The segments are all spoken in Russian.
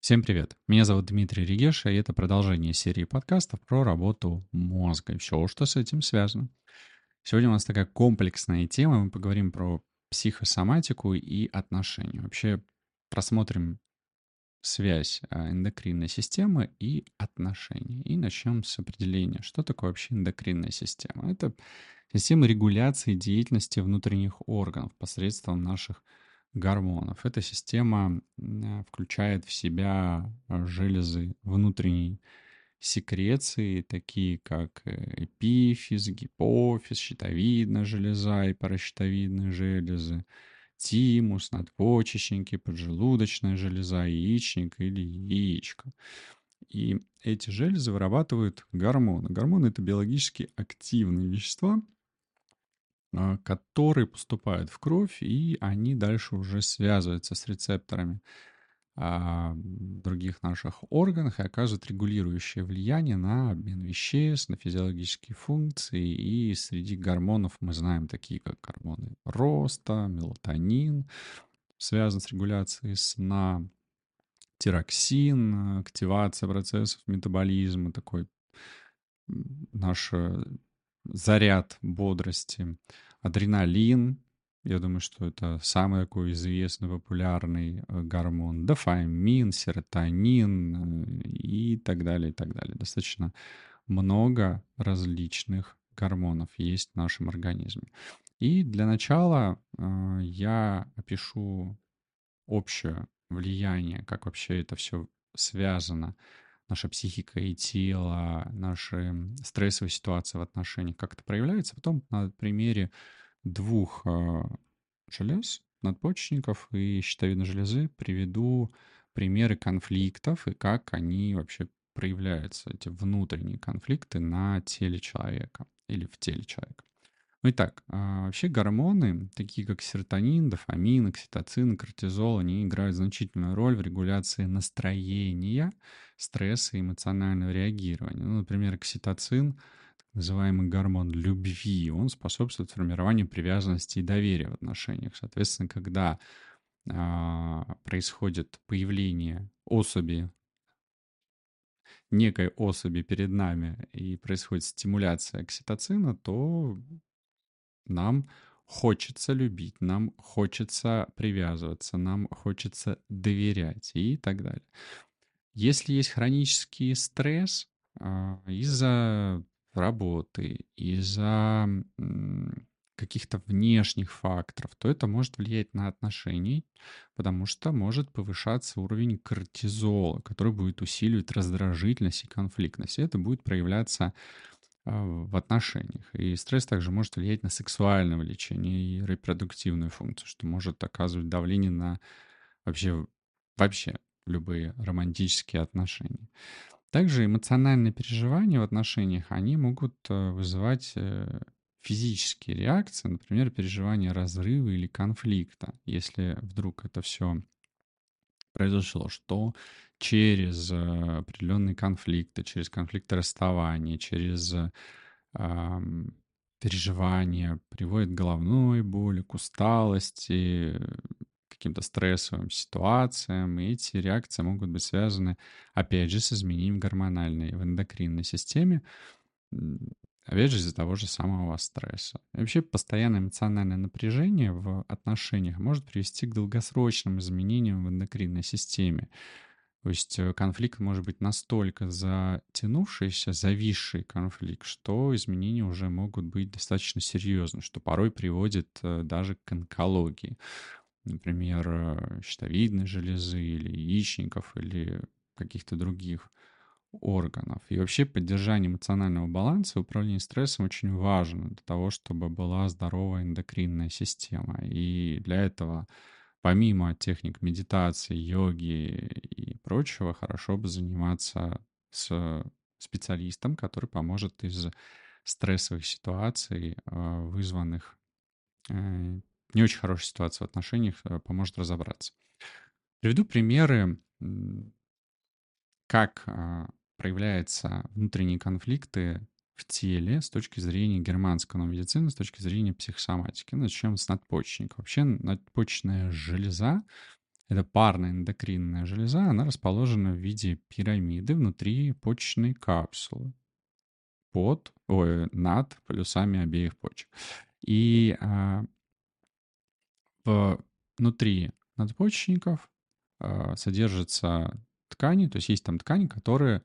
Всем привет! Меня зовут Дмитрий Регеша, и это продолжение серии подкастов про работу мозга и все, что с этим связано. Сегодня у нас такая комплексная тема, мы поговорим про психосоматику и отношения. Вообще просмотрим связь а, эндокринной системы и отношений. И начнем с определения, что такое вообще эндокринная система. Это система регуляции деятельности внутренних органов посредством наших гормонов. Эта система включает в себя а, железы внутренней секреции, такие как э, эпифиз, гипофиз, щитовидная железа и паращитовидные железы, тимус, надпочечники, поджелудочная железа, яичник или яичко. И эти железы вырабатывают гормоны. Гормоны — это биологически активные вещества, а, которые поступают в кровь, и они дальше уже связываются с рецепторами а, других наших органах и оказывают регулирующее влияние на обмен веществ, на физиологические функции. И среди гормонов мы знаем такие, как гормоны роста, мелатонин, связан с регуляцией сна, тироксин, активация процессов метаболизма, такой наш э, заряд бодрости, адреналин. Я думаю, что это самый такой известный, популярный э, гормон. Дофамин, серотонин э, и так далее, и так далее. Достаточно много различных гормонов есть в нашем организме. И для начала э, я опишу общее влияние, как вообще это все связано наша психика и тело, наши стрессовые ситуации в отношениях, как это проявляется. Потом на примере двух э, желез, надпочечников и щитовидной железы приведу примеры конфликтов и как они вообще проявляются, эти внутренние конфликты на теле человека или в теле человека. Ну итак, а, вообще гормоны, такие как серотонин, дофамин, окситоцин, кортизол, они играют значительную роль в регуляции настроения, стресса и эмоционального реагирования. Ну, например, окситоцин, так называемый гормон любви, он способствует формированию привязанности и доверия в отношениях. Соответственно, когда а, происходит появление особи некой особи перед нами и происходит стимуляция окситоцина, то нам хочется любить, нам хочется привязываться, нам хочется доверять и так далее. Если есть хронический стресс а, из-за работы, из-за каких-то внешних факторов, то это может влиять на отношения, потому что может повышаться уровень кортизола, который будет усиливать раздражительность и конфликтность. И это будет проявляться в отношениях. И стресс также может влиять на сексуальное влечение и репродуктивную функцию, что может оказывать давление на вообще, вообще любые романтические отношения. Также эмоциональные переживания в отношениях, они могут э, вызывать э, физические реакции, например, переживание разрыва или конфликта. Если вдруг это все произошло, что через э, определенные конфликты, через конфликты расставания, через э, переживания приводит к головной боли, к усталости, каким-то стрессовым ситуациям, и эти реакции могут быть связаны, опять же, с изменением гормональной в эндокринной системе, опять же, из-за того же самого стресса. И вообще, постоянное эмоциональное напряжение в отношениях может привести к долгосрочным изменениям в эндокринной системе. То есть э, конфликт может быть настолько затянувшийся, зависший конфликт, что изменения уже могут быть достаточно серьезны, что порой приводит э, даже к онкологии. Например, э, щитовидной железы или яичников или каких-то других органов. И вообще поддержание эмоционального баланса и управление стрессом очень важно для того, чтобы была здоровая эндокринная система. И для этого помимо техник медитации, йоги и прочего, хорошо бы заниматься с специалистом, который поможет из стрессовых ситуаций, а, вызванных э, не очень хорошей ситуацией в отношениях, э, поможет разобраться. Приведу примеры, как а, проявляются внутренние конфликты в теле с точки зрения германской медицины, с точки зрения психосоматики. Начнем с надпочечника. Вообще надпочечная железа — Это парная эндокринная железа, она расположена в виде пирамиды внутри почечной капсулы под, ой, над полюсами обеих почек. И а, внутри надпочечников а, содержатся ткани, то есть есть там ткани, которые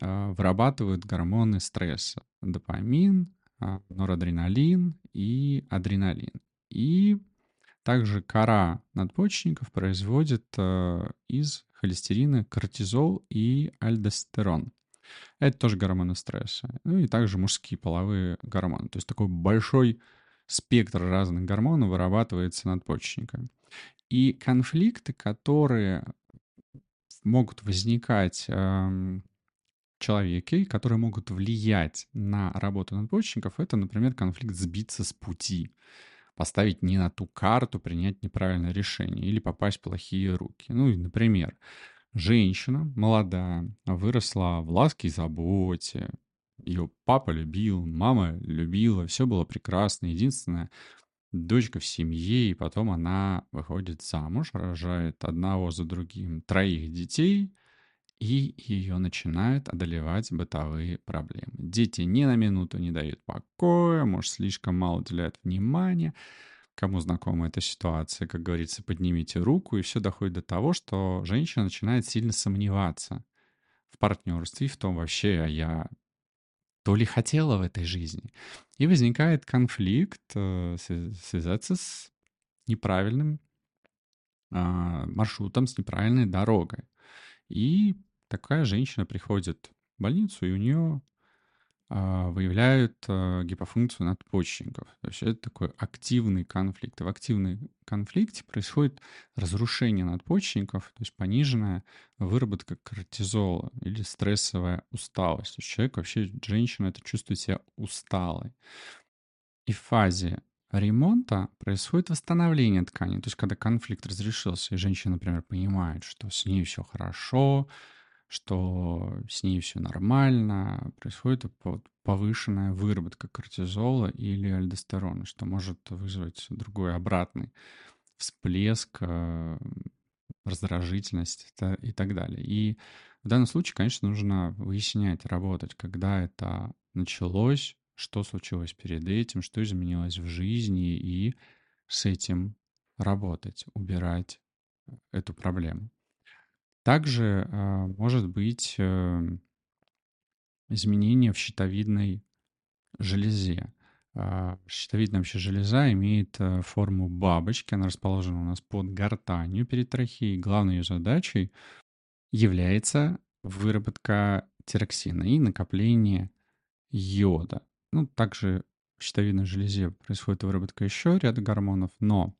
вырабатывают гормоны стресса. Допамин, а, норадреналин и адреналин. И также кора надпочечников производит э, из холестерина кортизол и альдостерон. Это тоже гормоны стресса. Ну и также мужские половые гормоны. То есть такой большой спектр разных гормонов вырабатывается надпочечниками. И конфликты, которые могут возникать человеке, которые могут влиять на работу надпочечников, это, например, конфликт сбиться с пути поставить не на ту карту, принять неправильное решение или попасть в плохие руки. Ну, и, например, женщина молодая выросла в ласке и заботе, ее папа любил, мама любила, все было прекрасно. Единственная дочка в семье, и потом она выходит замуж, рожает одного за другим троих детей, и ее начинают одолевать бытовые проблемы. Дети ни на минуту не дают покоя, муж слишком мало уделяет внимания. Кому знакома эта ситуация, как говорится, поднимите руку, и все доходит до того, что женщина начинает сильно сомневаться в партнерстве и в том вообще, а я то ли хотела в этой жизни. И возникает конфликт, э, связаться с неправильным а, маршрутом, с неправильной дорогой. И такая женщина приходит в больницу, и у нее а, выявляют а, гипофункцию надпочечников. То есть это такой активный конфликт. И в активном конфликте происходит разрушение надпочечников, то есть пониженная выработка кортизола или стрессовая усталость. То есть человек вообще, женщина, это чувствует себя усталой. И в фазе ремонта происходит восстановление ткани. То есть когда конфликт разрешился, и женщина, например, понимает, что с ней все хорошо, что с ней все нормально, происходит повышенная выработка кортизола или альдостерона, что может вызвать другой обратный всплеск, э, раздражительность и так далее. И в данном случае, конечно, нужно выяснять, работать, когда это началось, что случилось перед этим, что изменилось в жизни, и с этим работать, убирать эту проблему. Также а, может быть э, изменение в щитовидной железе. А, щитовидная вообще железа имеет э, форму бабочки, она расположена у нас под гортанью перед трахеей. Главной ее задачей является выработка тироксина и накопление йода. Ну, также в щитовидной железе происходит выработка еще ряда гормонов, но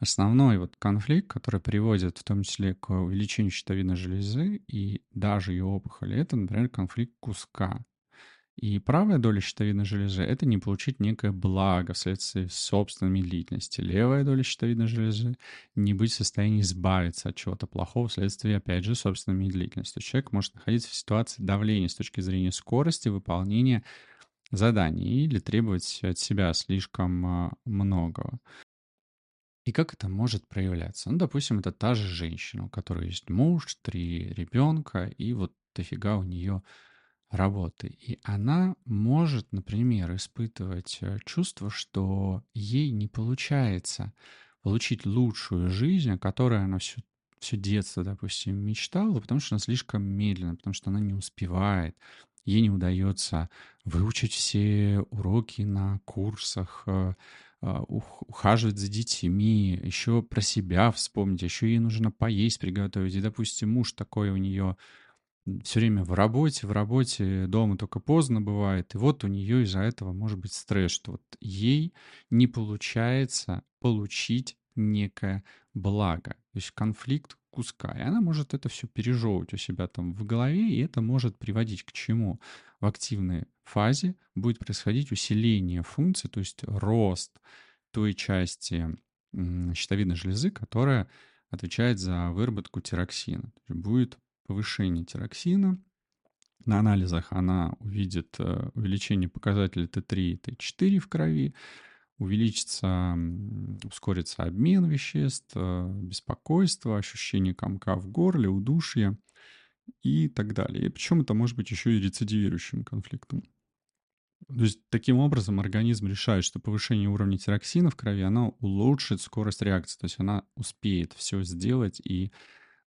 основной вот конфликт, который приводит в том числе к увеличению щитовидной железы и даже ее опухоли, это, например, конфликт куска. И правая доля щитовидной железы — это не получить некое благо вследствие собственной медлительности. Левая доля щитовидной железы — не быть в состоянии избавиться от чего-то плохого вследствие, опять же, собственной медлительности. Человек может находиться в ситуации давления с точки зрения скорости выполнения заданий или требовать от себя слишком а, многого. И как это может проявляться? Ну, допустим, это та же женщина, у которой есть муж, три ребенка, и вот дофига у нее работы. И она может, например, испытывать э, чувство, что ей не получается получить лучшую жизнь, о которой она все, все детство, допустим, мечтала, потому что она слишком медленно, потому что она не успевает, ей не удается выучить все уроки на курсах, э, ухаживать за детьми, еще про себя вспомнить, еще ей нужно поесть, приготовить. И, допустим, муж такой у нее все время в работе, в работе, дома только поздно бывает. И вот у нее из-за этого может быть стресс, что вот ей не получается получить некое благо. То есть конфликт куска. И она может это все пережевывать у себя там в голове, и это может приводить к чему? В активной фазе будет происходить усиление функции, то есть рост той части щитовидной железы, которая отвечает за выработку тироксина. Будет повышение тироксина. На анализах она увидит э, увеличение показателя Т3 и Т4 в крови, увеличится, ускорится обмен веществ, э, беспокойство, ощущение комка в горле, удушья и так далее. И причем это может быть еще и рецидивирующим конфликтом. То есть таким образом организм решает, что повышение уровня тироксина в крови, оно улучшит скорость реакции, то есть она успеет все сделать и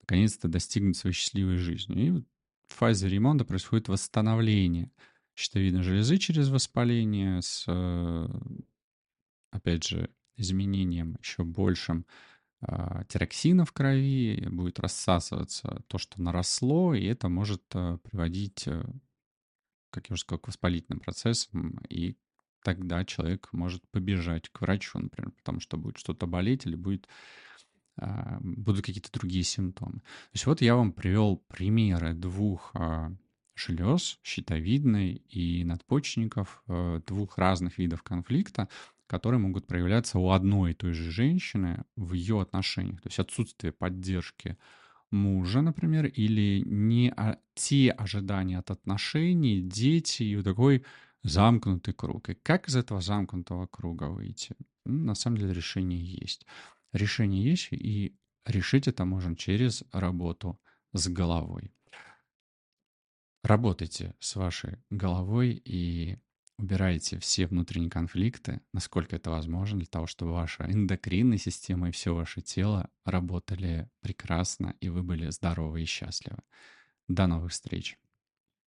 наконец-то достигнуть своей счастливой жизни. И в фазе ремонта происходит восстановление щитовидной железы через воспаление с, э, опять же, изменением еще большим а, тироксина в крови, будет рассасываться то, что наросло, и это может э, приводить э, как я уже сказал, к воспалительным процессам, и тогда человек может побежать к врачу, например, потому что будет что-то болеть или будет, а, будут какие-то другие симптомы. То есть вот я вам привел примеры двух а, желез, щитовидной и надпочечников, а, двух разных видов конфликта, которые могут проявляться у одной и той же женщины в ее отношениях. То есть отсутствие поддержки мужа, например, или не те ожидания от отношений, дети и такой замкнутый круг. И как из этого замкнутого круга выйти? Ну, на самом деле решение есть. Решение есть, и решить это можно через работу с головой. Работайте с вашей головой и убираете все внутренние конфликты, насколько это возможно, для того, чтобы ваша эндокринная система и все ваше тело работали прекрасно, и вы были здоровы и счастливы. До новых встреч!